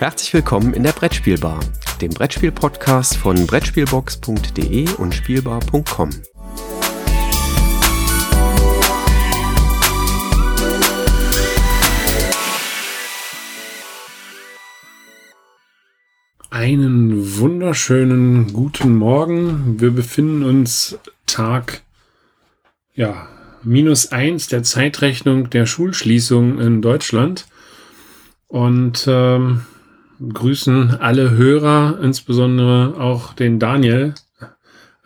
Herzlich willkommen in der Brettspielbar, dem Brettspiel-Podcast von Brettspielbox.de und Spielbar.com. Einen wunderschönen guten Morgen. Wir befinden uns Tag, ja, minus eins der Zeitrechnung der Schulschließung in Deutschland und ähm, grüßen alle Hörer, insbesondere auch den Daniel,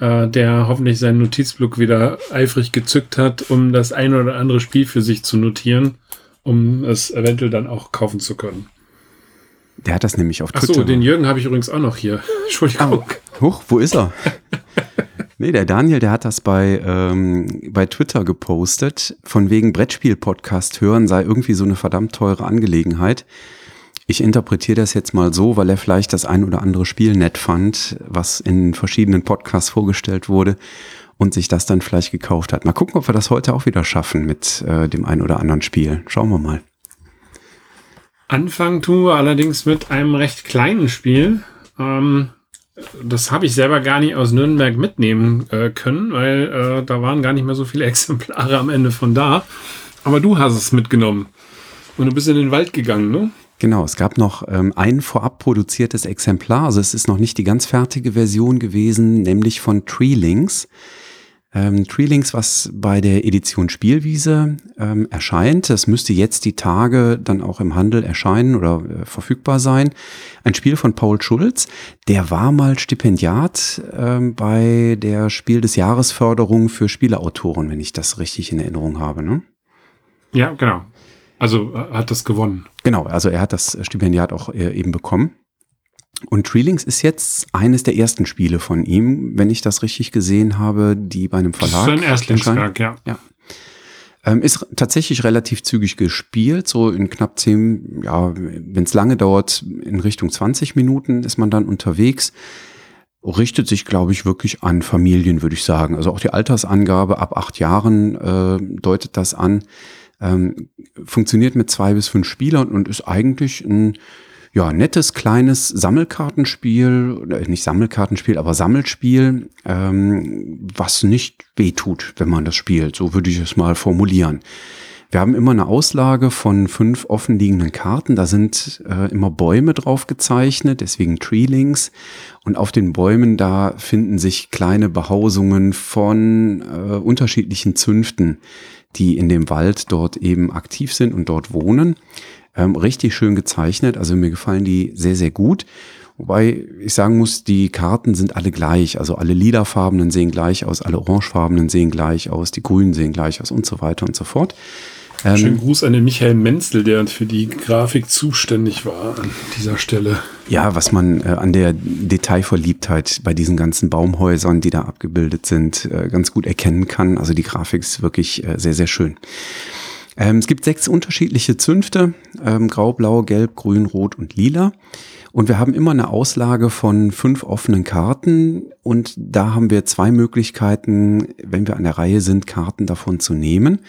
äh, der hoffentlich seinen Notizblock wieder eifrig gezückt hat, um das ein oder andere Spiel für sich zu notieren, um es eventuell dann auch kaufen zu können. Der hat das nämlich auf Twitter. Achso, den Jürgen habe ich übrigens auch noch hier. Entschuldigung. Huch, wo ist er? nee, der Daniel, der hat das bei, ähm, bei Twitter gepostet. Von wegen Brettspiel-Podcast hören sei irgendwie so eine verdammt teure Angelegenheit. Ich interpretiere das jetzt mal so, weil er vielleicht das ein oder andere Spiel nett fand, was in verschiedenen Podcasts vorgestellt wurde und sich das dann vielleicht gekauft hat. Mal gucken, ob wir das heute auch wieder schaffen mit äh, dem ein oder anderen Spiel. Schauen wir mal. Anfangen tun wir allerdings mit einem recht kleinen Spiel. Ähm, das habe ich selber gar nicht aus Nürnberg mitnehmen äh, können, weil äh, da waren gar nicht mehr so viele Exemplare am Ende von da. Aber du hast es mitgenommen. Und du bist in den Wald gegangen, ne? Genau, es gab noch ähm, ein vorab produziertes Exemplar, also es ist noch nicht die ganz fertige Version gewesen, nämlich von Treelinks. Ähm, Treelinks, was bei der Edition Spielwiese ähm, erscheint, das müsste jetzt die Tage dann auch im Handel erscheinen oder äh, verfügbar sein. Ein Spiel von Paul Schulz, der war mal Stipendiat ähm, bei der Spiel des Jahresförderung für Spieleautoren, wenn ich das richtig in Erinnerung habe. Ne? Ja, genau. Also äh, hat das gewonnen. Genau, also er hat das Stipendiat auch äh, eben bekommen. Und Treelinks ist jetzt eines der ersten Spiele von ihm, wenn ich das richtig gesehen habe, die bei einem Verlag. Das ist ein Erstlingswerk, ja. ja. Ähm, ist tatsächlich relativ zügig gespielt, so in knapp zehn, ja, wenn es lange dauert, in Richtung 20 Minuten ist man dann unterwegs. Richtet sich, glaube ich, wirklich an Familien, würde ich sagen. Also auch die Altersangabe ab acht Jahren äh, deutet das an. Ähm, funktioniert mit zwei bis fünf Spielern und ist eigentlich ein ja, nettes kleines Sammelkartenspiel, nicht Sammelkartenspiel, aber Sammelspiel, ähm, was nicht wehtut, wenn man das spielt. So würde ich es mal formulieren. Wir haben immer eine Auslage von fünf offenliegenden Karten. Da sind äh, immer Bäume drauf gezeichnet, deswegen Treelings. Und auf den Bäumen, da finden sich kleine Behausungen von äh, unterschiedlichen Zünften, die in dem Wald dort eben aktiv sind und dort wohnen. Ähm, richtig schön gezeichnet, also mir gefallen die sehr, sehr gut. Wobei ich sagen muss, die Karten sind alle gleich. Also alle lilafarbenen sehen gleich aus, alle orangefarbenen sehen gleich aus, die grünen sehen gleich aus und so weiter und so fort. Ähm, Schönen Gruß an den Michael Menzel, der für die Grafik zuständig war an dieser Stelle. Ja, was man äh, an der Detailverliebtheit bei diesen ganzen Baumhäusern, die da abgebildet sind, äh, ganz gut erkennen kann. Also die Grafik ist wirklich äh, sehr, sehr schön. Ähm, es gibt sechs unterschiedliche Zünfte, ähm, grau, blau, gelb, grün, rot und lila. Und wir haben immer eine Auslage von fünf offenen Karten und da haben wir zwei Möglichkeiten, wenn wir an der Reihe sind, Karten davon zu nehmen.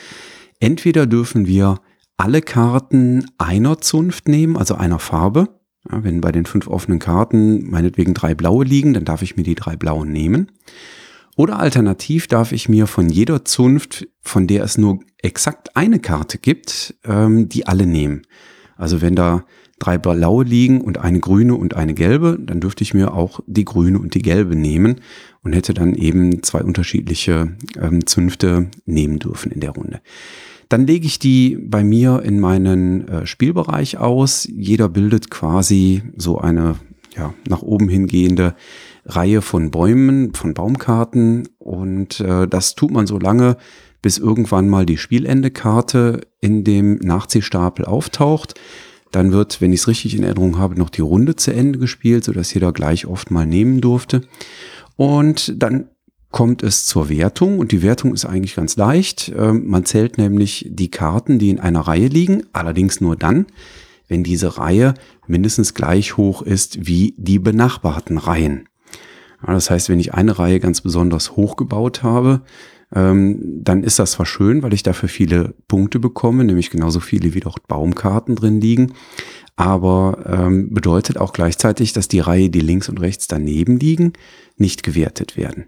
Entweder dürfen wir alle Karten einer Zunft nehmen, also einer Farbe. Ja, wenn bei den fünf offenen Karten meinetwegen drei blaue liegen, dann darf ich mir die drei blauen nehmen. Oder alternativ darf ich mir von jeder Zunft, von der es nur exakt eine Karte gibt, ähm, die alle nehmen. Also wenn da drei blaue liegen und eine grüne und eine gelbe, dann dürfte ich mir auch die grüne und die gelbe nehmen und hätte dann eben zwei unterschiedliche ähm, Zünfte nehmen dürfen in der Runde. Dann lege ich die bei mir in meinen äh, Spielbereich aus. Jeder bildet quasi so eine ja, nach oben hingehende Reihe von Bäumen, von Baumkarten und äh, das tut man so lange, bis irgendwann mal die Spielendekarte in dem Nachziehstapel auftaucht. Dann wird, wenn ich es richtig in Erinnerung habe, noch die Runde zu Ende gespielt, sodass jeder gleich oft mal nehmen durfte. Und dann kommt es zur Wertung und die Wertung ist eigentlich ganz leicht. Ähm, man zählt nämlich die Karten, die in einer Reihe liegen, allerdings nur dann, wenn diese Reihe mindestens gleich hoch ist wie die benachbarten Reihen. Das heißt, wenn ich eine Reihe ganz besonders hoch gebaut habe, ähm, dann ist das zwar schön, weil ich dafür viele Punkte bekomme, nämlich genauso viele wie dort Baumkarten drin liegen. aber ähm, bedeutet auch gleichzeitig, dass die Reihe, die links und rechts daneben liegen, nicht gewertet werden.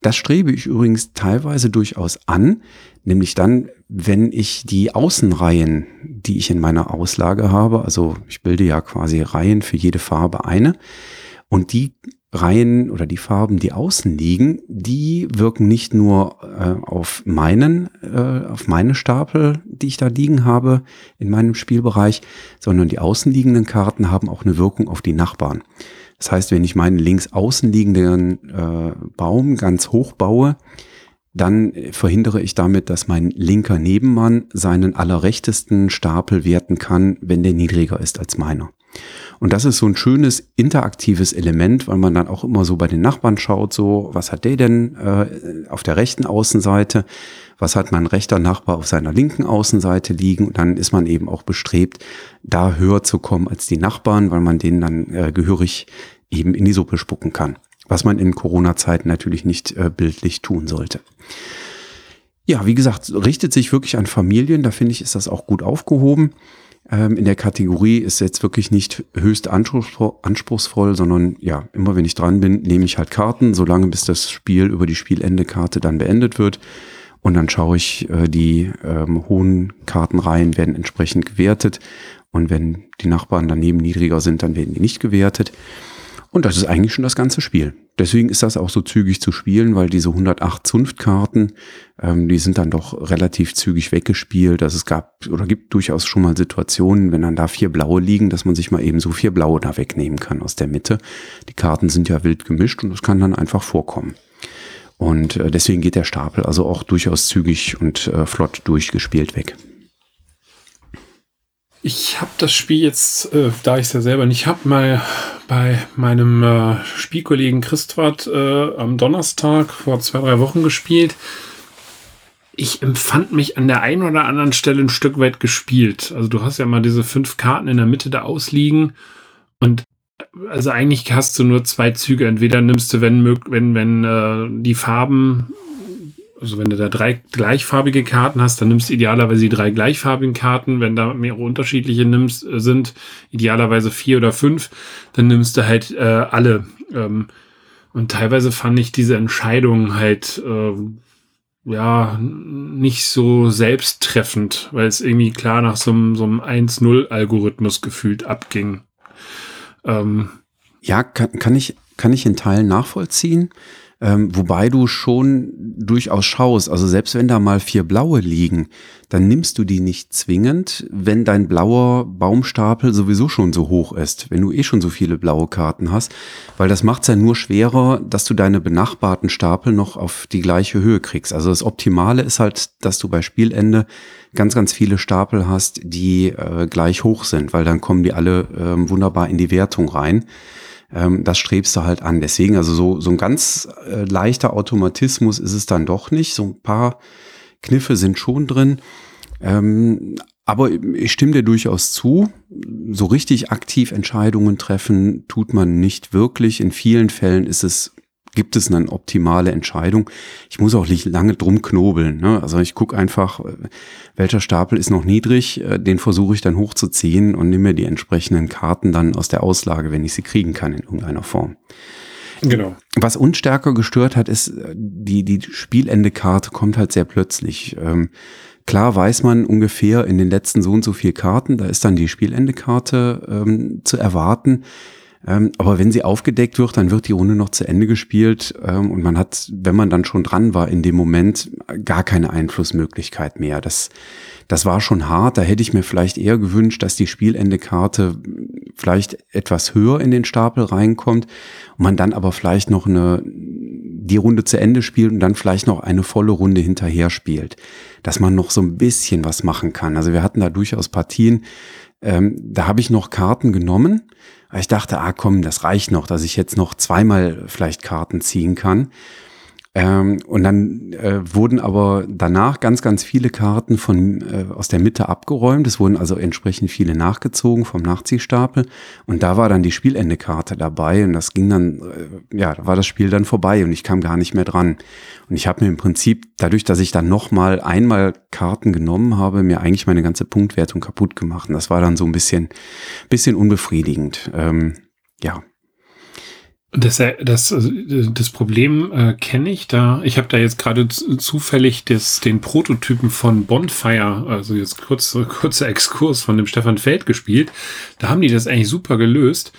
Das strebe ich übrigens teilweise durchaus an, nämlich dann, wenn ich die Außenreihen, die ich in meiner Auslage habe, also ich bilde ja quasi Reihen für jede Farbe eine, und die Reihen oder die Farben, die außen liegen, die wirken nicht nur äh, auf meinen, äh, auf meine Stapel, die ich da liegen habe in meinem Spielbereich, sondern die außenliegenden Karten haben auch eine Wirkung auf die Nachbarn. Das heißt, wenn ich meinen links außen liegenden äh, Baum ganz hoch baue, dann verhindere ich damit, dass mein linker Nebenmann seinen allerrechtesten Stapel werten kann, wenn der niedriger ist als meiner. Und das ist so ein schönes interaktives Element, weil man dann auch immer so bei den Nachbarn schaut, so, was hat der denn äh, auf der rechten Außenseite, was hat mein rechter Nachbar auf seiner linken Außenseite liegen? Und dann ist man eben auch bestrebt, da höher zu kommen als die Nachbarn, weil man denen dann äh, gehörig eben in die Suppe spucken kann, was man in Corona-Zeiten natürlich nicht äh, bildlich tun sollte. Ja, wie gesagt, richtet sich wirklich an Familien, da finde ich, ist das auch gut aufgehoben ähm, in der Kategorie ist jetzt wirklich nicht höchst anspruchsvoll, sondern ja, immer wenn ich dran bin, nehme ich halt Karten, solange bis das Spiel über die Spielendekarte dann beendet wird. Und dann schaue ich, äh, die ähm, hohen Kartenreihen werden entsprechend gewertet. Und wenn die Nachbarn daneben niedriger sind, dann werden die nicht gewertet. Und das ist eigentlich schon das ganze Spiel. Deswegen ist das auch so zügig zu spielen, weil diese 108 Zunftkarten, ähm, die sind dann doch relativ zügig weggespielt. Also es gab oder gibt durchaus schon mal Situationen, wenn dann da vier blaue liegen, dass man sich mal eben so vier blaue da wegnehmen kann aus der Mitte. Die Karten sind ja wild gemischt und das kann dann einfach vorkommen. Und äh, deswegen geht der Stapel also auch durchaus zügig und äh, flott durchgespielt weg. Ich habe das Spiel jetzt, äh, da ich es ja selber nicht habe, mal bei meinem äh, Spielkollegen Christwart äh, am Donnerstag vor zwei, drei Wochen gespielt. Ich empfand mich an der einen oder anderen Stelle ein Stück weit gespielt. Also du hast ja mal diese fünf Karten in der Mitte da ausliegen und also eigentlich hast du nur zwei Züge. Entweder nimmst du, wenn, wenn, wenn äh, die Farben also wenn du da drei gleichfarbige Karten hast, dann nimmst du idealerweise die drei gleichfarbigen Karten. Wenn da mehrere unterschiedliche nimmst, äh, sind idealerweise vier oder fünf, dann nimmst du halt äh, alle. Ähm, und teilweise fand ich diese Entscheidung halt äh, ja nicht so selbsttreffend, weil es irgendwie klar nach so einem, so einem 1-0-Algorithmus gefühlt abging. Ähm, ja, kann, kann ich kann ich in Teilen nachvollziehen. Ähm, wobei du schon durchaus schaust, also selbst wenn da mal vier blaue liegen, dann nimmst du die nicht zwingend, wenn dein blauer Baumstapel sowieso schon so hoch ist, wenn du eh schon so viele blaue Karten hast, weil das macht es ja nur schwerer, dass du deine benachbarten Stapel noch auf die gleiche Höhe kriegst. Also das Optimale ist halt, dass du bei Spielende ganz, ganz viele Stapel hast, die äh, gleich hoch sind, weil dann kommen die alle äh, wunderbar in die Wertung rein ähm, das strebst du halt an. Deswegen, also so, so ein ganz äh, leichter Automatismus ist es dann doch nicht. So ein paar Kniffe sind schon drin. Ähm, aber ich stimme dir durchaus zu. So richtig aktiv Entscheidungen treffen tut man nicht wirklich. In vielen Fällen ist es gibt es eine optimale Entscheidung. Ich muss auch nicht lange drum knobeln. Ne? Also ich gucke einfach, äh, welcher Stapel ist noch niedrig, äh, den versuche ich dann hochzuziehen und nehme mir die entsprechenden Karten dann aus der Auslage, wenn ich sie kriegen kann in irgendeiner Form. Genau. Was uns stärker gestört hat, ist, äh, die, die Spielende-Karte kommt halt sehr plötzlich. Ähm, klar weiß man ungefähr in den letzten so und so vier Karten, da ist dann die Spielende-Karte ähm, zu erwarten. Ähm, aber wenn sie aufgedeckt wird, dann wird die Runde noch zu Ende gespielt ähm, und man hat, wenn man dann schon dran war in dem Moment, gar keine Einflussmöglichkeit mehr. Das, das war schon hart. Da hätte ich mir vielleicht eher gewünscht, dass die Spielendekarte vielleicht etwas höher in den Stapel reinkommt und man dann aber vielleicht noch eine, die Runde zu Ende spielt und dann vielleicht noch eine volle Runde hinterher spielt. Dass man noch so ein bisschen was machen kann. Also wir hatten da durchaus Partien, ähm, da habe ich noch Karten genommen, ich dachte, ah komm, das reicht noch, dass ich jetzt noch zweimal vielleicht Karten ziehen kann. Ähm, und dann äh, wurden aber danach ganz, ganz viele Karten von, äh, aus der Mitte abgeräumt. Es wurden also entsprechend viele nachgezogen vom Nachziehstapel. Und da war dann die Spielendekarte dabei. Und das ging dann, äh, ja, da war das Spiel dann vorbei und ich kam gar nicht mehr dran. Und ich habe mir im Prinzip, dadurch, dass ich dann nochmal einmal Karten genommen habe, mir eigentlich meine ganze Punktwertung kaputt gemacht. Und das war dann so ein bisschen, bisschen unbefriedigend. Ähm, ja, das, das, das Problem äh, kenne ich da. Ich habe da jetzt gerade zufällig das, den Prototypen von Bonfire, also jetzt kurz, kurzer Exkurs von dem Stefan Feld gespielt. Da haben die das eigentlich super gelöst.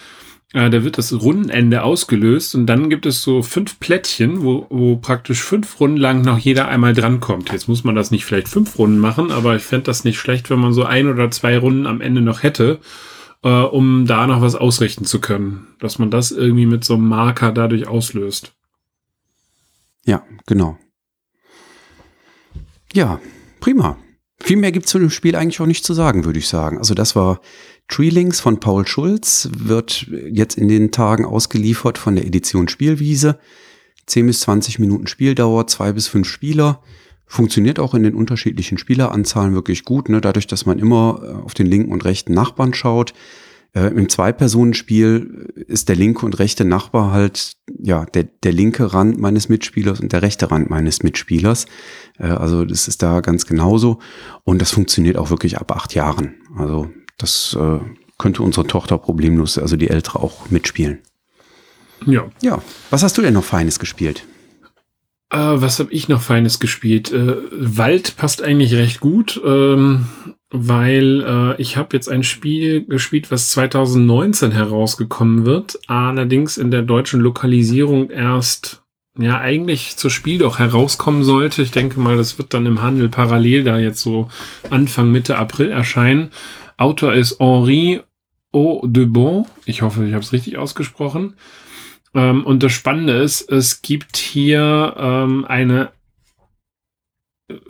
Äh, da wird das Rundenende ausgelöst und dann gibt es so fünf Plättchen, wo, wo praktisch fünf Runden lang noch jeder einmal drankommt. Jetzt muss man das nicht vielleicht fünf Runden machen, aber ich fände das nicht schlecht, wenn man so ein oder zwei Runden am Ende noch hätte äh, um da noch was ausrichten zu können. Dass man das irgendwie mit so einem Marker dadurch auslöst. Ja, genau. Ja, prima. Viel mehr gibt es zu dem Spiel eigentlich auch nicht zu sagen, würde ich sagen. Also das war Treelings von Paul Schulz, wird jetzt in den Tagen ausgeliefert von der Edition Spielwiese. 10 bis 20 Minuten Spieldauer, zwei bis fünf Spieler. Funktioniert auch in den unterschiedlichen Spieleranzahlen wirklich gut, ne? dadurch, dass man immer äh, auf den linken und rechten Nachbarn schaut. Äh, Im Zwei-Personen-Spiel ist der linke und rechte Nachbar halt ja der, der linke Rand meines Mitspielers und der rechte Rand meines Mitspielers. Äh, also das ist da ganz genauso. Und das funktioniert auch wirklich ab acht Jahren. Also das äh, könnte unsere Tochter problemlos, also die Ältere, auch mitspielen. Ja. Ja. Was hast du denn noch Feines gespielt? Äh, was habe ich noch Feines gespielt? Äh, Wald passt eigentlich recht gut, ähm, weil äh, ich habe jetzt ein Spiel gespielt, was 2019 herausgekommen wird, allerdings in der deutschen Lokalisierung erst ja eigentlich zur Spiel doch herauskommen sollte. Ich denke mal, das wird dann im Handel parallel da jetzt so Anfang Mitte April erscheinen. Autor ist Henri Audebon. Ich hoffe, ich habe es richtig ausgesprochen. Ähm, und das Spannende ist, es gibt hier ähm, eine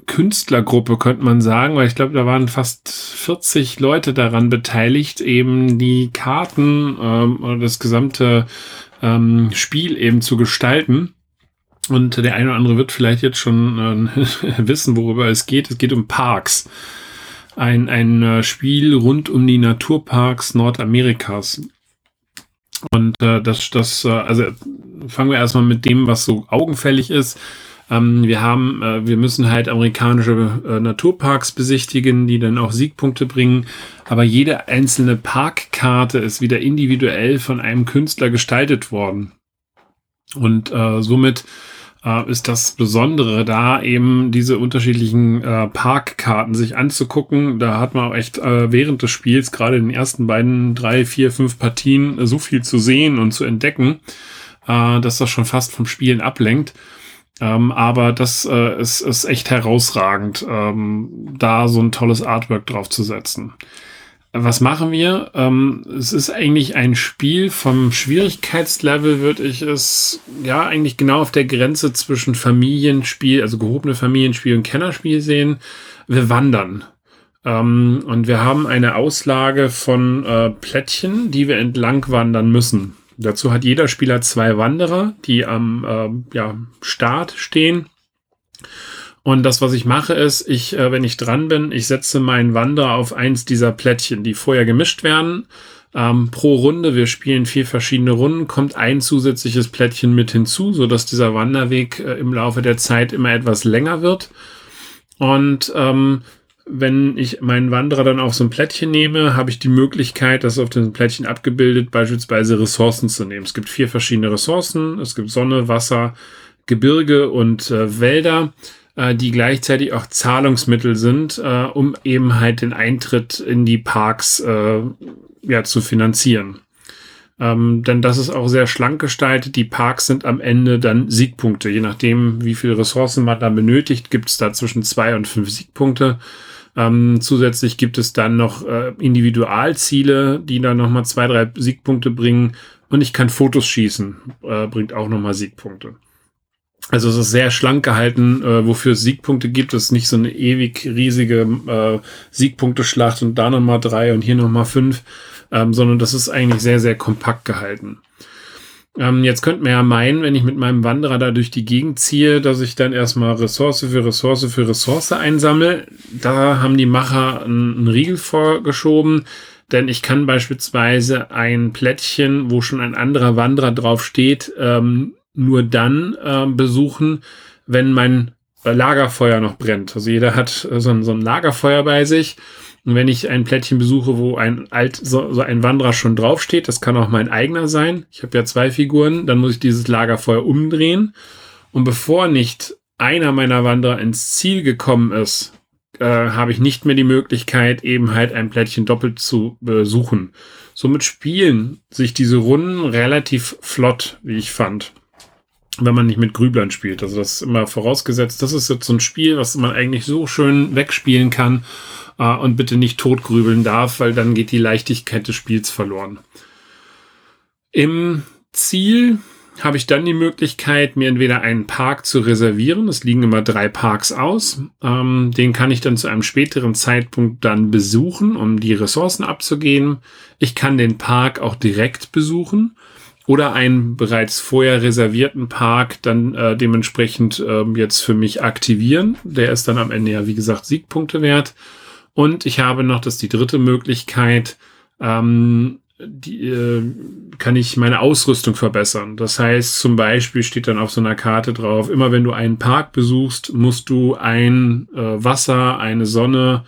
Künstlergruppe, könnte man sagen, weil ich glaube, da waren fast 40 Leute daran beteiligt, eben die Karten ähm, oder das gesamte ähm, Spiel eben zu gestalten. Und der eine oder andere wird vielleicht jetzt schon äh, wissen, worüber es geht. Es geht um Parks. Ein, ein äh, Spiel rund um die Naturparks Nordamerikas. Und äh, das, das, äh, also fangen wir erstmal mit dem, was so augenfällig ist. Ähm, wir haben, äh, wir müssen halt amerikanische äh, Naturparks besichtigen, die dann auch Siegpunkte bringen. Aber jede einzelne Parkkarte ist wieder individuell von einem Künstler gestaltet worden. Und äh, somit äh, ist das Besondere da, eben diese unterschiedlichen äh, Parkkarten sich anzugucken. Da hat man auch echt äh, während des Spiels, gerade in den ersten beiden, drei, vier, fünf Partien, äh, so viel zu sehen und zu entdecken, äh, dass das schon fast vom Spielen ablenkt. Ähm, aber das äh, ist, ist echt herausragend, ähm, da so ein tolles Artwork drauf zu setzen was machen wir? Ähm, es ist eigentlich ein Spiel vom Schwierigkeitslevel, würde ich es ja eigentlich genau auf der Grenze zwischen Familienspiel, also gehobene Familienspiel und Kennerspiel sehen. Wir wandern. Ähm, und wir haben eine Auslage von äh, Plättchen, die wir entlang wandern müssen. Dazu hat jeder Spieler zwei Wanderer, die am äh, ja, Start stehen und das, was ich mache, ist, ich, äh, wenn ich dran bin, ich setze meinen Wanderer auf eins dieser Plättchen, die vorher gemischt werden. Ähm, pro Runde, wir spielen vier verschiedene Runden, kommt ein zusätzliches Plättchen mit hinzu, so dass dieser Wanderweg äh, im Laufe der Zeit immer etwas länger wird. Und ähm, wenn ich meinen Wanderer dann auf so ein Plättchen nehme, habe ich die Möglichkeit, das auf dem Plättchen abgebildet, beispielsweise Ressourcen zu nehmen. Es gibt vier verschiedene Ressourcen. Es gibt Sonne, Wasser, Gebirge und äh, Wälder äh, die gleichzeitig auch Zahlungsmittel sind, äh, um eben halt den Eintritt in die Parks äh, ja, zu finanzieren. Ähm, denn das ist auch sehr schlank gestaltet. Die Parks sind am Ende dann Siegpunkte. Je nachdem, wie viele Ressourcen man da benötigt, gibt es da zwischen zwei und fünf Siegpunkte. Ähm, zusätzlich gibt es dann noch äh, Individualziele, die dann nochmal zwei, drei Siegpunkte bringen. Und ich kann Fotos schießen, äh, bringt auch nochmal Siegpunkte. Also es ist sehr schlank gehalten, äh, wofür es Siegpunkte gibt. Es ist nicht so eine ewig riesige äh, Siegpunkteschlacht und da nochmal drei und hier nochmal fünf, ähm, sondern das ist eigentlich sehr, sehr kompakt gehalten. Ähm, jetzt könnte man ja meinen, wenn ich mit meinem Wanderer da durch die Gegend ziehe, dass ich dann erstmal Ressource für Ressource für Ressource einsammle. Da haben die Macher einen, Riegel vorgeschoben, denn ich kann beispielsweise ein Plättchen, wo schon ein anderer Wanderer drauf steht, ähm, nur dann äh, besuchen, wenn mein Lagerfeuer noch brennt. Also jeder hat äh, so ein, so ein Lagerfeuer bei sich und wenn ich ein Plättchen besuche, wo ein alt, so, so ein Wanderer schon draufsteht, das kann auch mein eigener sein. Ich habe ja zwei Figuren, dann muss ich dieses Lagerfeuer umdrehen. Und bevor nicht einer meiner Wanderer ins Ziel gekommen ist, äh, habe ich nicht mehr die Möglichkeit, eben halt ein Plättchen doppelt zu besuchen. Somit spielen sich diese Runden relativ flott, wie ich fand. Wenn man nicht mit Grüblern spielt. Also das ist immer vorausgesetzt. Das ist jetzt so ein Spiel, was man eigentlich so schön wegspielen kann äh, und bitte nicht totgrübeln darf, weil dann geht die Leichtigkeit des Spiels verloren. Im Ziel habe ich dann die Möglichkeit, mir entweder einen Park zu reservieren. Es liegen immer drei Parks aus. Ähm, den kann ich dann zu einem späteren Zeitpunkt dann besuchen, um die Ressourcen abzugeben. Ich kann den Park auch direkt besuchen oder einen bereits vorher reservierten Park dann äh, dementsprechend äh, jetzt für mich aktivieren. Der ist dann am Ende ja, wie gesagt, Siegpunkte wert. Und ich habe noch, das ist die dritte Möglichkeit, ähm, die, äh, kann ich meine Ausrüstung verbessern. Das heißt, zum Beispiel steht dann auf so einer Karte drauf, immer wenn du einen Park besuchst, musst du ein äh, Wasser, eine Sonne,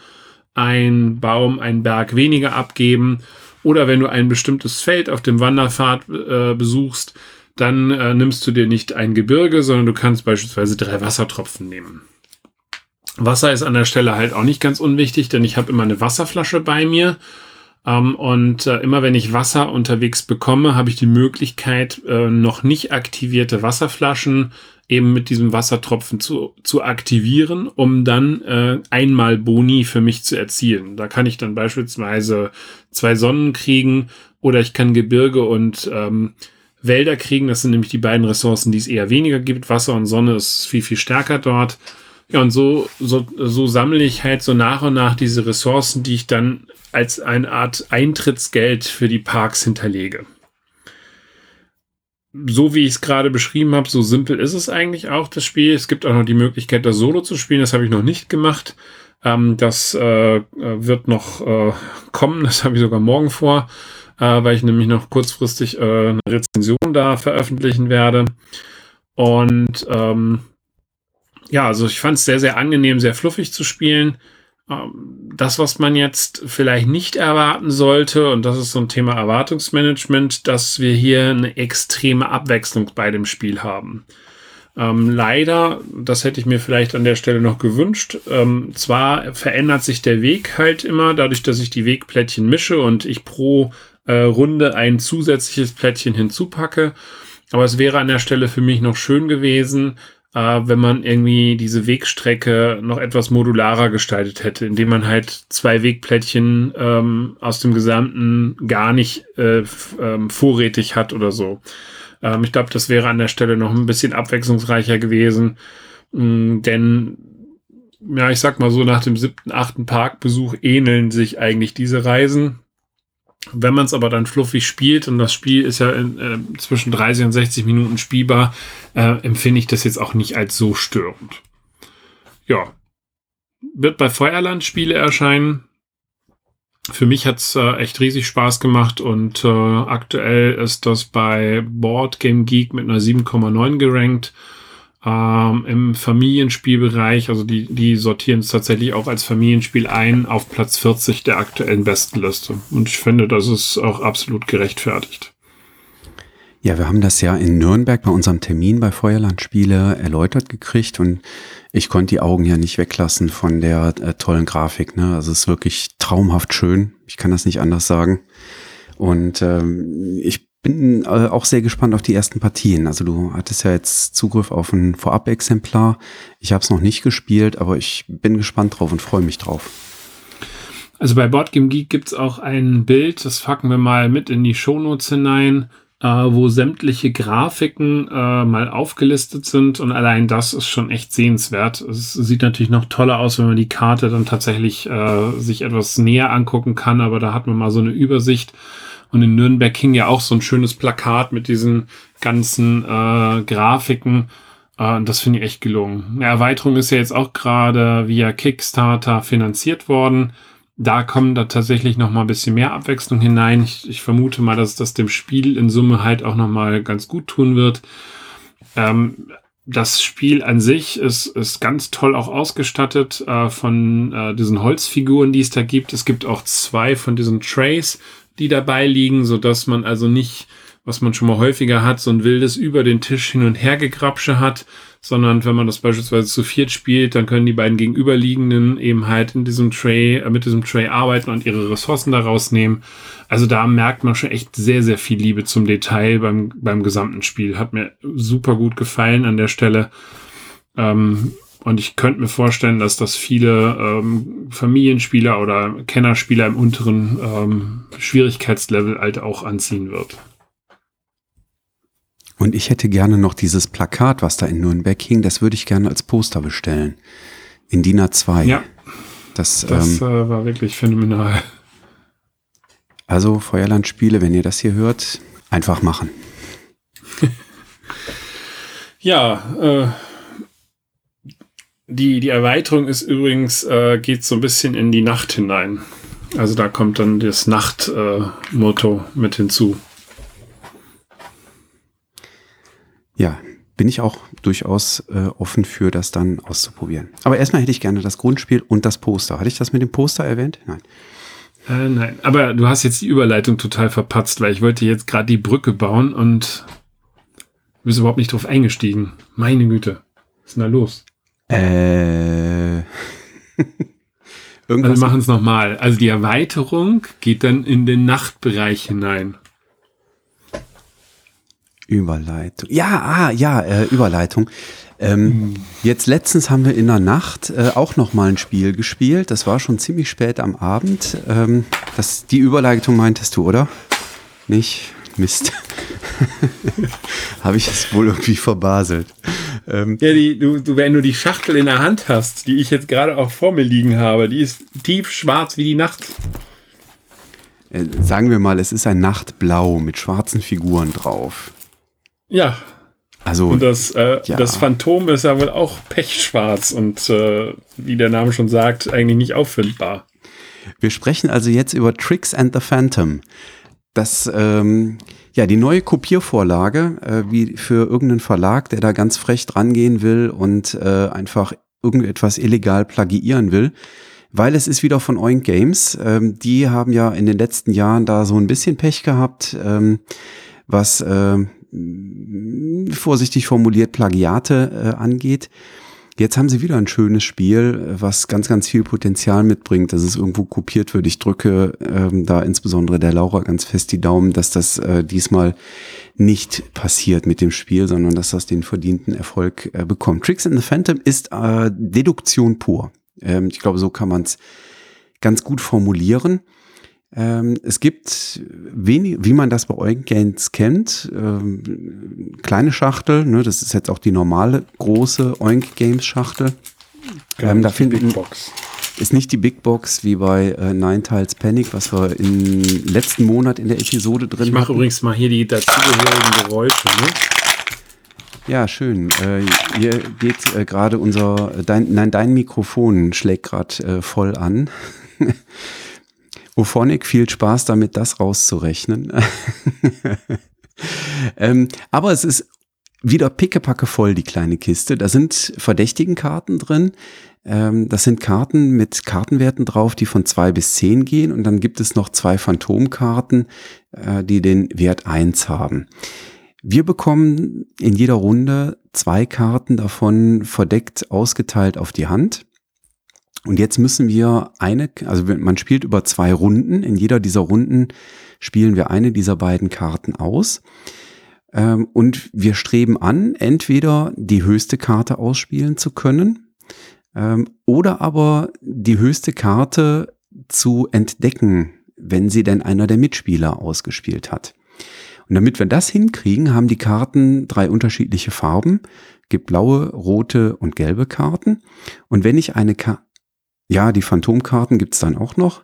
ein Baum, einen Berg weniger abgeben. Oder wenn du ein bestimmtes Feld auf dem Wanderpfad äh, besuchst, dann äh, nimmst du dir nicht ein Gebirge, sondern du kannst beispielsweise drei Wassertropfen nehmen. Wasser ist an der Stelle halt auch nicht ganz unwichtig, denn ich habe immer eine Wasserflasche bei mir. Ähm, und äh, immer wenn ich Wasser unterwegs bekomme, habe ich die Möglichkeit, äh, noch nicht aktivierte Wasserflaschen eben mit diesem Wassertropfen zu, zu aktivieren, um dann äh, einmal Boni für mich zu erzielen. Da kann ich dann beispielsweise zwei Sonnen kriegen oder ich kann Gebirge und ähm, Wälder kriegen. Das sind nämlich die beiden Ressourcen, die es eher weniger gibt. Wasser und Sonne ist viel, viel stärker dort. Ja, und so, so, so sammle ich halt so nach und nach diese Ressourcen, die ich dann als eine Art Eintrittsgeld für die Parks hinterlege. So wie ich es gerade beschrieben habe, so simpel ist es eigentlich auch, das Spiel. Es gibt auch noch die Möglichkeit, das Solo zu spielen. Das habe ich noch nicht gemacht. Ähm, das äh, wird noch äh, kommen. Das habe ich sogar morgen vor, äh, weil ich nämlich noch kurzfristig äh, eine Rezension da veröffentlichen werde. Und ähm, ja, also ich fand es sehr, sehr angenehm, sehr fluffig zu spielen. Ähm, das, was man jetzt vielleicht nicht erwarten sollte, und das ist so ein Thema Erwartungsmanagement, dass wir hier eine extreme Abwechslung bei dem Spiel haben. Ähm, leider, das hätte ich mir vielleicht an der Stelle noch gewünscht. Ähm, zwar verändert sich der Weg halt immer, dadurch, dass ich die Wegplättchen mische und ich pro äh, Runde ein zusätzliches Plättchen hinzupacke. Aber es wäre an der Stelle für mich noch schön gewesen, wenn man irgendwie diese Wegstrecke noch etwas modularer gestaltet hätte, indem man halt zwei Wegplättchen ähm, aus dem gesamten gar nicht äh, ähm, vorrätig hat oder so. Ähm, ich glaube, das wäre an der Stelle noch ein bisschen abwechslungsreicher gewesen, mh, mm, denn ja, ich sag mal so, nach dem siebten, achten Parkbesuch ähneln sich eigentlich diese Reisen. Wenn man es aber dann fluffig spielt, und das Spiel ist ja in, äh, zwischen 30 und 60 Minuten spielbar, äh, empfinde ich das jetzt auch nicht als so störend. Ja. Wird bei Feuerland Spiele erscheinen. Für mich hat's äh, echt riesig Spaß gemacht und äh, aktuell ist das bei Board Game Geek mit einer 7,9 gerankt ähm, im Familienspielbereich, also die, die sortieren es tatsächlich auch als Familienspiel ein auf Platz 40 der aktuellen Bestenliste. Und ich finde, das ist auch absolut gerechtfertigt. Ja, wir haben das ja in Nürnberg bei unserem Termin bei Feuerlandspiele erläutert gekriegt und ich konnte die Augen ja nicht weglassen von der äh, tollen Grafik. Ne? Also es ist wirklich traumhaft schön. Ich kann das nicht anders sagen. Und ähm, ich bin äh, auch sehr gespannt auf die ersten Partien. Also du hattest ja jetzt Zugriff auf ein Vorab-Exemplar. Ich habe es noch nicht gespielt, aber ich bin gespannt drauf und freue mich drauf. Also bei Boardgame Geek gibt es auch ein Bild, das packen wir mal mit in die Shownotes hinein, äh, wo sämtliche Grafiken äh, mal aufgelistet sind und allein das ist schon echt sehenswert. Es sieht natürlich noch toller aus, wenn man die Karte dann tatsächlich äh, sich etwas näher angucken kann, aber da hat man mal so eine Übersicht Und in Nürnberg hing ja auch so ein schönes Plakat mit diesen ganzen äh, Grafiken. Äh, das finde ich echt gelungen. Eine Erweiterung ist ja jetzt auch gerade via Kickstarter finanziert worden. Da kommen da tatsächlich noch mal ein bisschen mehr Abwechslung hinein. Ich, ich vermute mal, dass das dem Spiel in Summe halt auch noch mal ganz gut tun wird. Ähm, das Spiel an sich ist, ist ganz toll auch ausgestattet äh, von äh, diesen Holzfiguren, die es da gibt. Es gibt auch zwei von diesen Trays, die dabei liegen, so dass man also nicht, was man schon mal häufiger hat, so ein wildes über den Tisch hin und her gegrapsche hat, sondern wenn man das beispielsweise zu viert spielt, dann können die beiden gegenüberliegenden eben halt in diesem Tray, äh, mit diesem Tray arbeiten und ihre Ressourcen daraus nehmen. Also da merkt man schon echt sehr, sehr viel Liebe zum Detail beim, beim gesamten Spiel. Hat mir super gut gefallen an der Stelle. Ähm, und ich könnte mir vorstellen, dass das viele ähm, Familienspieler oder Kennerspieler im unteren ähm, Schwierigkeitslevel halt auch anziehen wird. Und ich hätte gerne noch dieses Plakat, was da in Nürnberg hing, das würde ich gerne als Poster bestellen. In DIN A2. Ja. Das, das ähm, äh, war wirklich phänomenal. Also Feuerlandspiele, wenn ihr das hier hört, einfach machen. ja, äh, die, die Erweiterung ist übrigens, äh, geht so ein bisschen in die Nacht hinein. Also da kommt dann das Nachtmotto äh, mit hinzu. Ja, bin ich auch durchaus äh, offen für, das dann auszuprobieren. Aber erstmal hätte ich gerne das Grundspiel und das Poster. Hatte ich das mit dem Poster erwähnt? Nein. Äh, nein, aber du hast jetzt die Überleitung total verpatzt, weil ich wollte jetzt gerade die Brücke bauen und du bist überhaupt nicht drauf eingestiegen. Meine Güte. Was ist denn da los? Äh. Irgendwas also wir machen es nochmal. Also die Erweiterung geht dann in den Nachtbereich hinein. Überleitung. Ja, ah, ja, äh, Überleitung. Ähm, hm. Jetzt letztens haben wir in der Nacht äh, auch noch mal ein Spiel gespielt. Das war schon ziemlich spät am Abend. Ähm, das, die Überleitung meintest du, oder? Nicht? Mist. Habe ich es wohl irgendwie verbaselt. Ähm, ja, die, du, du, wenn du die Schachtel in der Hand hast, die ich jetzt gerade auch vor mir liegen habe, die ist tief schwarz wie die Nacht. Äh, sagen wir mal, es ist ein Nachtblau mit schwarzen Figuren drauf. Ja. Also, und das, äh, ja. das Phantom ist ja wohl auch pechschwarz und äh, wie der Name schon sagt, eigentlich nicht auffindbar. Wir sprechen also jetzt über Tricks and the Phantom. Das, ähm, ja, die neue Kopiervorlage, äh, wie für irgendeinen Verlag, der da ganz frech drangehen will und äh, einfach irgendetwas illegal plagiieren will. Weil es ist wieder von Oink Games. Ähm, die haben ja in den letzten Jahren da so ein bisschen Pech gehabt, ähm, was äh, vorsichtig formuliert Plagiate äh, angeht. Jetzt haben sie wieder ein schönes Spiel, was ganz, ganz viel Potenzial mitbringt, dass es irgendwo kopiert wird. Ich drücke ähm, da insbesondere der Laura ganz fest die Daumen, dass das äh, diesmal nicht passiert mit dem Spiel, sondern dass das den verdienten Erfolg äh, bekommt. Tricks in the Phantom ist äh, Deduktion pur. Ähm, ich glaube, so kann man es ganz gut formulieren. Ähm, es gibt wenig, wie man das bei Oink kennt, ähm, kleine Schachtel, ne, das ist jetzt auch die normale große Oink Games Schachtel. Genau, ähm, da finden wir Box. Ist nicht die Big Box wie bei äh, Nine Tiles Panic, was wir im letzten Monat in der Episode drin haben. Ich mache übrigens mal hier die dazugehörigen Geräusche. Ne? Ja, schön. Äh, hier geht äh, gerade unser, dein, nein, dein Mikrofon schlägt gerade äh, voll an. Ophonic, viel Spaß damit, das rauszurechnen. ähm, aber es ist wieder pickepacke voll, die kleine Kiste. Da sind verdächtigen Karten drin. Ähm, das sind Karten mit Kartenwerten drauf, die von zwei bis zehn gehen. Und dann gibt es noch zwei Phantomkarten, äh, die den Wert eins haben. Wir bekommen in jeder Runde zwei Karten davon verdeckt ausgeteilt auf die Hand. Und jetzt müssen wir eine, also man spielt über zwei Runden. In jeder dieser Runden spielen wir eine dieser beiden Karten aus. Ähm, und wir streben an, entweder die höchste Karte ausspielen zu können ähm, oder aber die höchste Karte zu entdecken, wenn sie denn einer der Mitspieler ausgespielt hat. Und damit wir das hinkriegen, haben die Karten drei unterschiedliche Farben. gibt blaue, rote und gelbe Karten. Und wenn ich eine Karte Ja, die Phantomkarten gibt's dann auch noch.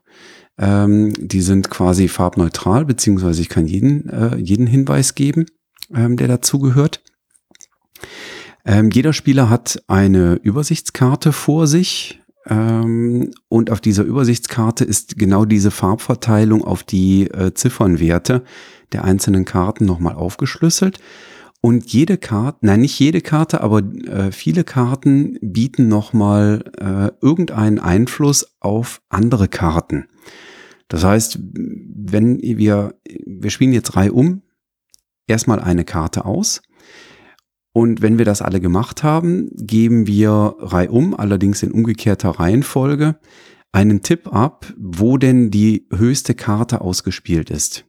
Ähm, die sind quasi farbneutral, beziehungsweise ich kann jeden, äh, jeden Hinweis geben, ähm, der dazugehört. Ähm, jeder Spieler hat eine Übersichtskarte vor sich. Ähm, und auf dieser Übersichtskarte ist genau diese Farbverteilung auf die äh, Ziffernwerte der einzelnen Karten nochmal aufgeschlüsselt. Und jede Karte, nein, nicht jede Karte, aber äh, viele Karten bieten nochmal äh, irgendeinen Einfluss auf andere Karten. Das heißt, wenn wir, wir spielen jetzt Reihe um, erstmal eine Karte aus. Und wenn wir das alle gemacht haben, geben wir Reihe um, allerdings in umgekehrter Reihenfolge, einen Tipp ab, wo denn die höchste Karte ausgespielt ist.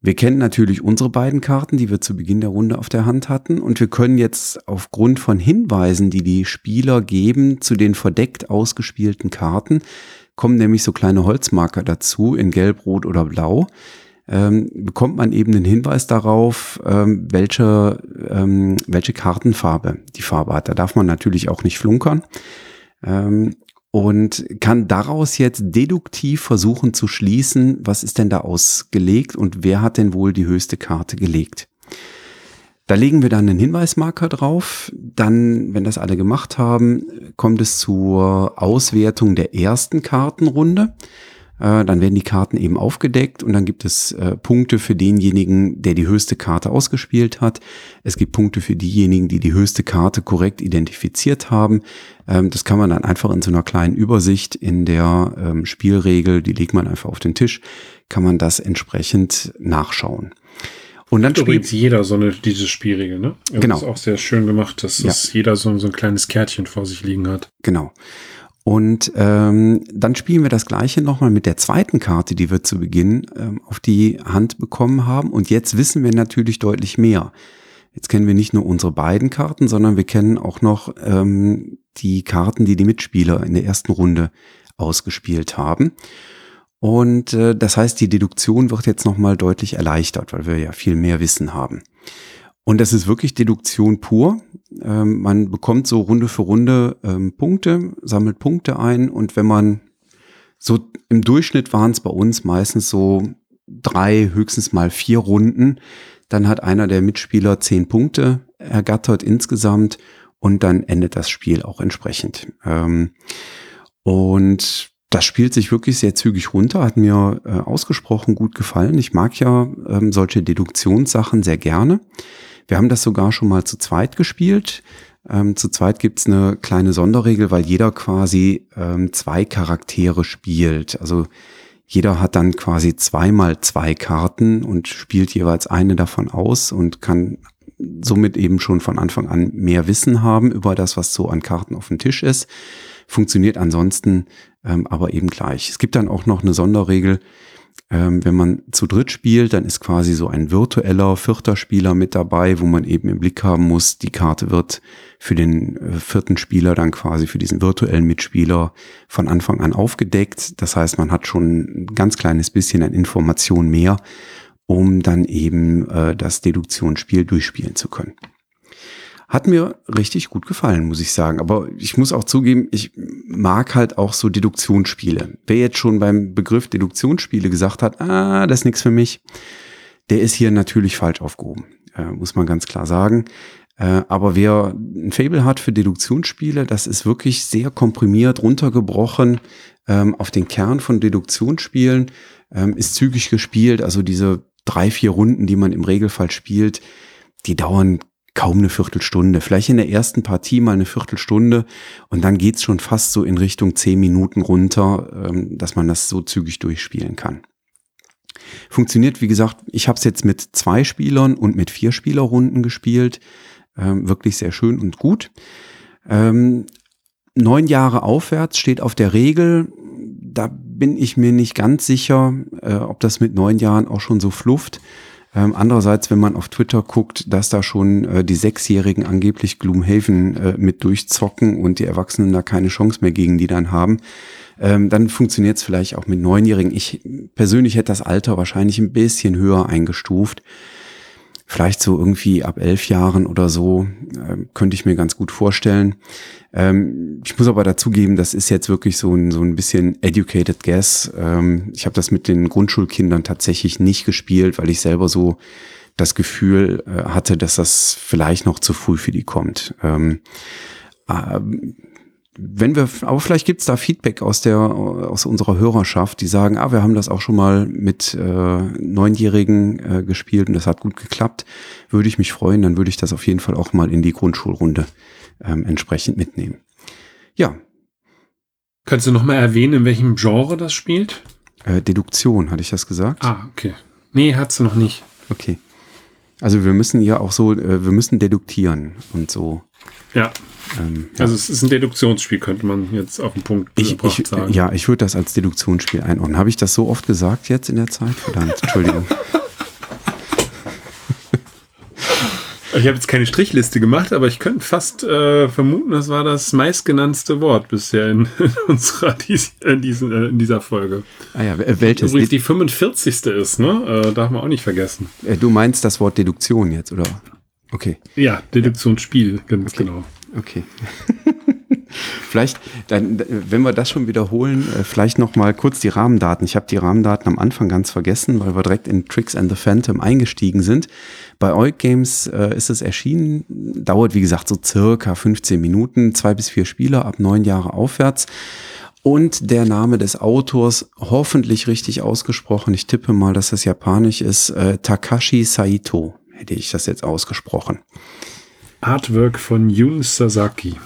Wir kennen natürlich unsere beiden Karten, die wir zu Beginn der Runde auf der Hand hatten. Und wir können jetzt aufgrund von Hinweisen, die die Spieler geben zu den verdeckt ausgespielten Karten, kommen nämlich so kleine Holzmarker dazu in Gelb, Rot oder Blau. Ähm, bekommt man eben einen Hinweis darauf, ähm, welche, ähm, welche Kartenfarbe die Farbe hat. Da darf man natürlich auch nicht flunkern. Ähm, und kann daraus jetzt deduktiv versuchen zu schließen, was ist denn da ausgelegt und wer hat denn wohl die höchste Karte gelegt. Da legen wir dann einen Hinweismarker drauf. Dann, wenn das alle gemacht haben, kommt es zur Auswertung der ersten Kartenrunde. Äh, dann werden die Karten eben aufgedeckt und dann gibt es äh, Punkte für denjenigen, der die höchste Karte ausgespielt hat. Es gibt Punkte für diejenigen, die die höchste Karte korrekt identifiziert haben. Ähm, das kann man dann einfach in so einer kleinen Übersicht in der ähm, Spielregel, die legt man einfach auf den Tisch, kann man das entsprechend nachschauen. Und dann spielt übrigens jeder so eine diese Spielregel, ne? Also genau. Das ist auch sehr schön gemacht, dass ja. jeder so, so ein kleines Kärtchen vor sich liegen hat. Genau. Und ähm, dann spielen wir das gleiche nochmal mit der zweiten Karte, die wir zu Beginn ähm, auf die Hand bekommen haben. Und jetzt wissen wir natürlich deutlich mehr. Jetzt kennen wir nicht nur unsere beiden Karten, sondern wir kennen auch noch ähm, die Karten, die die Mitspieler in der ersten Runde ausgespielt haben. Und äh, das heißt, die Deduktion wird jetzt nochmal deutlich erleichtert, weil wir ja viel mehr Wissen haben. Und das ist wirklich Deduktion pur. Ähm, man bekommt so Runde für Runde ähm, Punkte, sammelt Punkte ein und wenn man so im Durchschnitt waren es bei uns meistens so drei, höchstens mal vier Runden, dann hat einer der Mitspieler zehn Punkte ergattert insgesamt und dann endet das Spiel auch entsprechend. Ähm, und das spielt sich wirklich sehr zügig runter, hat mir äh, ausgesprochen gut gefallen. Ich mag ja ähm, solche Deduktionssachen sehr gerne. Wir haben das sogar schon mal zu zweit gespielt. Ähm, zu zweit gibt's eine kleine Sonderregel, weil jeder quasi ähm, zwei Charaktere spielt. Also jeder hat dann quasi zweimal zwei Karten und spielt jeweils eine davon aus und kann somit eben schon von Anfang an mehr Wissen haben über das, was so an Karten auf dem Tisch ist. Funktioniert ansonsten ähm, aber eben gleich. Es gibt dann auch noch eine Sonderregel, ähm, wenn man zu dritt spielt, dann ist quasi so ein virtueller vierter Spieler mit dabei, wo man eben im Blick haben muss, die Karte wird für den äh, vierten Spieler dann quasi für diesen virtuellen Mitspieler von Anfang an aufgedeckt. Das heißt, man hat schon ein ganz kleines bisschen an Information mehr, um dann eben äh, das Deduktionsspiel durchspielen zu können. Hat mir richtig gut gefallen, muss ich sagen. Aber ich muss auch zugeben, ich mag halt auch so Deduktionsspiele. Wer jetzt schon beim Begriff Deduktionsspiele gesagt hat, ah, das ist nichts für mich, der ist hier natürlich falsch aufgehoben, äh, muss man ganz klar sagen. Äh, aber wer ein Fable hat für Deduktionsspiele, das ist wirklich sehr komprimiert, runtergebrochen ähm, auf den Kern von Deduktionsspielen, ähm, ist zügig gespielt. Also diese drei, vier Runden, die man im Regelfall spielt, die dauern kaum eine Viertelstunde. Vielleicht in der ersten Partie mal eine Viertelstunde und dann geht's schon fast so in Richtung zehn Minuten runter, ähm, dass man das so zügig durchspielen kann. Funktioniert, wie gesagt, ich habe es jetzt mit zwei Spielern und mit vier Spielerrunden gespielt. Ähm, wirklich sehr schön und gut. Ähm, neun Jahre aufwärts steht auf der Regel. Da bin ich mir nicht ganz sicher, äh, ob das mit neun Jahren auch schon so flufft. Ähm, andererseits, wenn man auf Twitter guckt, dass da schon äh, die Sechsjährigen angeblich Gloomhaven äh, mit durchzocken und die Erwachsenen da keine Chance mehr gegen die dann haben, ähm, dann funktioniert es vielleicht auch mit Neunjährigen. Ich persönlich hätte das Alter wahrscheinlich ein bisschen höher eingestuft. Vielleicht so irgendwie ab elf Jahren oder so, äh, könnte ich mir ganz gut vorstellen. Ähm, ich muss aber dazugeben, das ist jetzt wirklich so ein, so ein bisschen educated guess. Ähm, ich habe das mit den Grundschulkindern tatsächlich nicht gespielt, weil ich selber so das Gefühl äh, hatte, dass das vielleicht noch zu früh für die kommt. Ähm, äh, wenn wir, aber vielleicht gibt's da Feedback aus der, aus unserer Hörerschaft, die sagen, ah, wir haben das auch schon mal mit äh, Neunjährigen äh, gespielt und das hat gut geklappt, würde ich mich freuen, dann würde ich das auf jeden Fall auch mal in die Grundschulrunde ähm, entsprechend mitnehmen. Ja. Kannst du noch mal erwähnen, in welchem Genre das spielt? Äh, Deduktion, hatte ich das gesagt? Ah, okay. Nee, hat sie noch nicht. Okay. Also wir müssen ja auch so, äh, wir müssen deduktieren und so. Ja. Ähm. Also es ist ein Deduktionsspiel, könnte man jetzt auf den Punkt ich, ich, sagen. Ja, ich würde das als Deduktionsspiel einordnen. Habe ich das so oft gesagt jetzt in der Zeit? Verdammt, Entschuldigung. Ich habe jetzt keine Strichliste gemacht, aber ich könnte fast äh, vermuten, das war das meistgenannte Wort bisher in, in unserer in, diesen, äh, in dieser Folge. Ah ja, welches? Übrigens die 45. ist, ne? Äh, darf man auch nicht vergessen. Äh, du meinst das Wort Deduktion jetzt, oder? Okay. Ja, Deduktionsspiel, ganz okay. genau. Okay. vielleicht, dann, wenn wir das schon wiederholen, äh, vielleicht noch mal kurz die Rahmendaten. Ich habe die Rahmendaten am Anfang ganz vergessen, weil wir direkt in Tricks and the Phantom eingestiegen sind. Bei Oik Games äh, ist es erschienen, dauert wie gesagt so circa 15 Minuten, zwei bis vier Spieler ab neun Jahre aufwärts. Und der Name des Autors, hoffentlich richtig ausgesprochen, ich tippe mal, dass das japanisch ist, äh, Takashi Saito, hätte ich das jetzt ausgesprochen. Artwork von Jun Sasaki.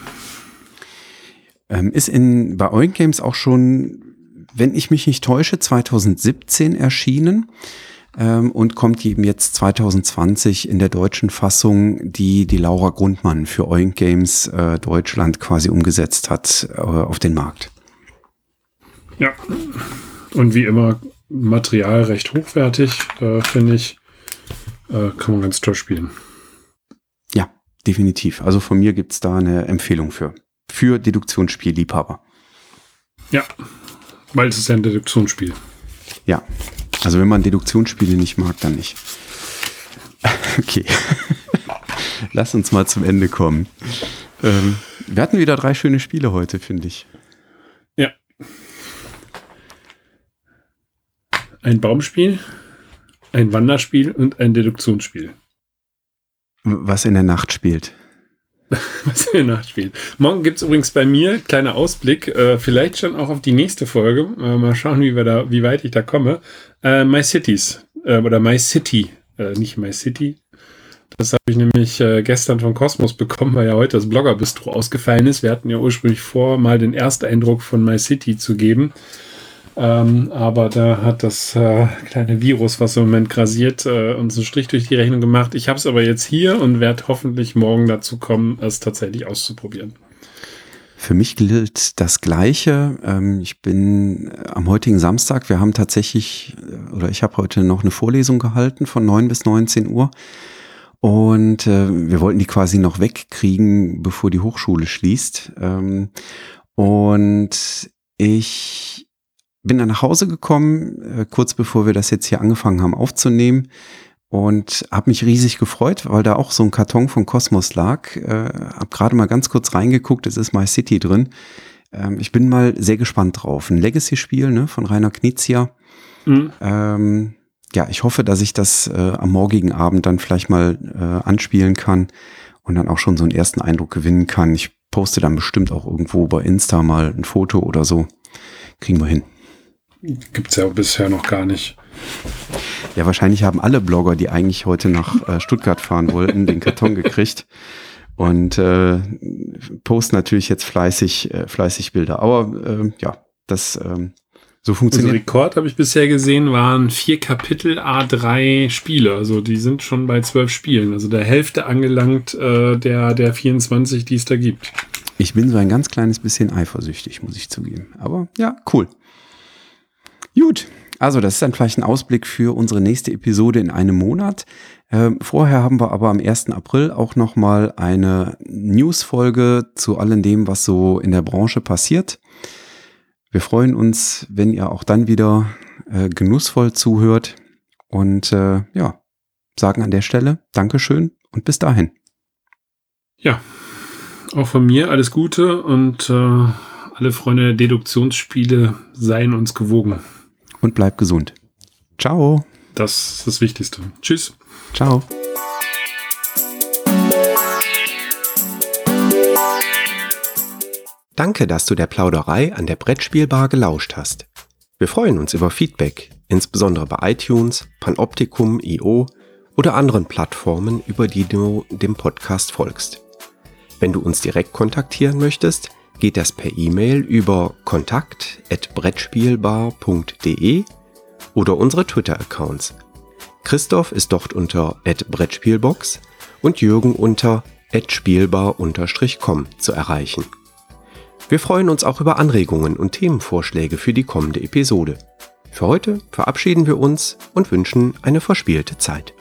Ähm, ist in, bei Oink Games auch schon, wenn ich mich nicht täusche, 2017 erschienen ähm, und kommt eben jetzt 2020 in der deutschen Fassung, die die Laura Grundmann für Oink Games äh, Deutschland quasi umgesetzt hat äh, auf den Markt. Ja, und wie immer Material recht hochwertig, äh, finde ich. Äh, kann man ganz toll spielen. Definitiv. Also von mir gibt's da eine Empfehlung für für Deduktionsspielliebhaber. Ja, weil es ist ja ein Deduktionsspiel. Ja, also wenn man Deduktionsspiele nicht mag, dann nicht. Okay. Lass uns mal zum Ende kommen. Ähm, wir hatten wieder drei schöne Spiele heute, finde ich. Ja. Ein Baumspiel, ein Wanderspiel und ein Deduktionsspiel. Was in der Nacht spielt. was in der Nacht spielt. Morgen gibt es übrigens bei mir, kleiner Ausblick, äh, vielleicht schon auch auf die nächste Folge. Äh, mal schauen, wie wir da, wie weit ich da komme. Äh, My Cities äh, oder My City, äh, nicht My City. Das habe ich nämlich äh, gestern von Cosmos bekommen, weil ja heute das Blogger-Bistro ausgefallen ist. Wir hatten ja ursprünglich vor, mal den Ersteindruck von My City zu geben. Ähm, aber da hat das äh, kleine Virus, was im Moment grasiert, äh, uns einen Strich durch die Rechnung gemacht. Ich habe es aber jetzt hier und werde hoffentlich morgen dazu kommen, es tatsächlich auszuprobieren. Für mich gilt das Gleiche. Ähm, ich bin äh, am heutigen Samstag, wir haben tatsächlich, äh, oder ich habe heute noch eine Vorlesung gehalten von 9 bis 19 Uhr. Und äh, wir wollten die quasi noch wegkriegen, bevor die Hochschule schließt. Ähm, und ich bin dann nach Hause gekommen, äh, kurz bevor wir das jetzt hier angefangen haben aufzunehmen und habe mich riesig gefreut, weil da auch so ein Karton von Cosmos lag. Äh, hab gerade mal ganz kurz reingeguckt, es ist My City drin. Ähm, ich bin mal sehr gespannt drauf. Ein Legacy-Spiel ne, von Rainer Knizia. Mhm. Ähm, ja, ich hoffe, dass ich das äh, am morgigen Abend dann vielleicht mal äh, anspielen kann und dann auch schon so einen ersten Eindruck gewinnen kann. Ich poste dann bestimmt auch irgendwo bei Insta mal ein Foto oder so. Kriegen wir hin. Gibt es ja bisher noch gar nicht. Ja, wahrscheinlich haben alle Blogger, die eigentlich heute nach äh, Stuttgart fahren wollten, den Karton gekriegt und äh, posten natürlich jetzt fleißig, äh, fleißig Bilder. Aber äh, ja, das ähm, so funktioniert. Also Rekord habe ich bisher gesehen, waren vier Kapitel A3 Spiele. Also die sind schon bei zwölf Spielen. Also der Hälfte angelangt äh, der, der 24, die es da gibt. Ich bin so ein ganz kleines bisschen eifersüchtig, muss ich zugeben. Aber ja, cool. Gut, also das ist dann vielleicht ein Ausblick für unsere nächste Episode in einem Monat. Ähm, vorher haben wir aber am 1. April auch nochmal eine News-Folge zu allem dem, was so in der Branche passiert. Wir freuen uns, wenn ihr auch dann wieder äh, genussvoll zuhört. Und äh, ja, sagen an der Stelle Dankeschön und bis dahin. Ja, auch von mir alles Gute und äh, alle Freunde der Deduktionsspiele seien uns gewogen. Und bleib gesund. Ciao. Das ist das Wichtigste. Tschüss. Ciao. Danke, dass du der Plauderei an der Brettspielbar gelauscht hast. Wir freuen uns über Feedback, insbesondere bei iTunes, Panoptikum, IO oder anderen Plattformen, über die du dem Podcast folgst. Wenn du uns direkt kontaktieren möchtest, geht das per E-Mail über kontakt@brettspielbar.de oder unsere Twitter-Accounts. Christoph ist dort unter @brettspielbox und Jürgen unter @spielbar_com zu erreichen. Wir freuen uns auch über Anregungen und Themenvorschläge für die kommende Episode. Für heute verabschieden wir uns und wünschen eine verspielte Zeit.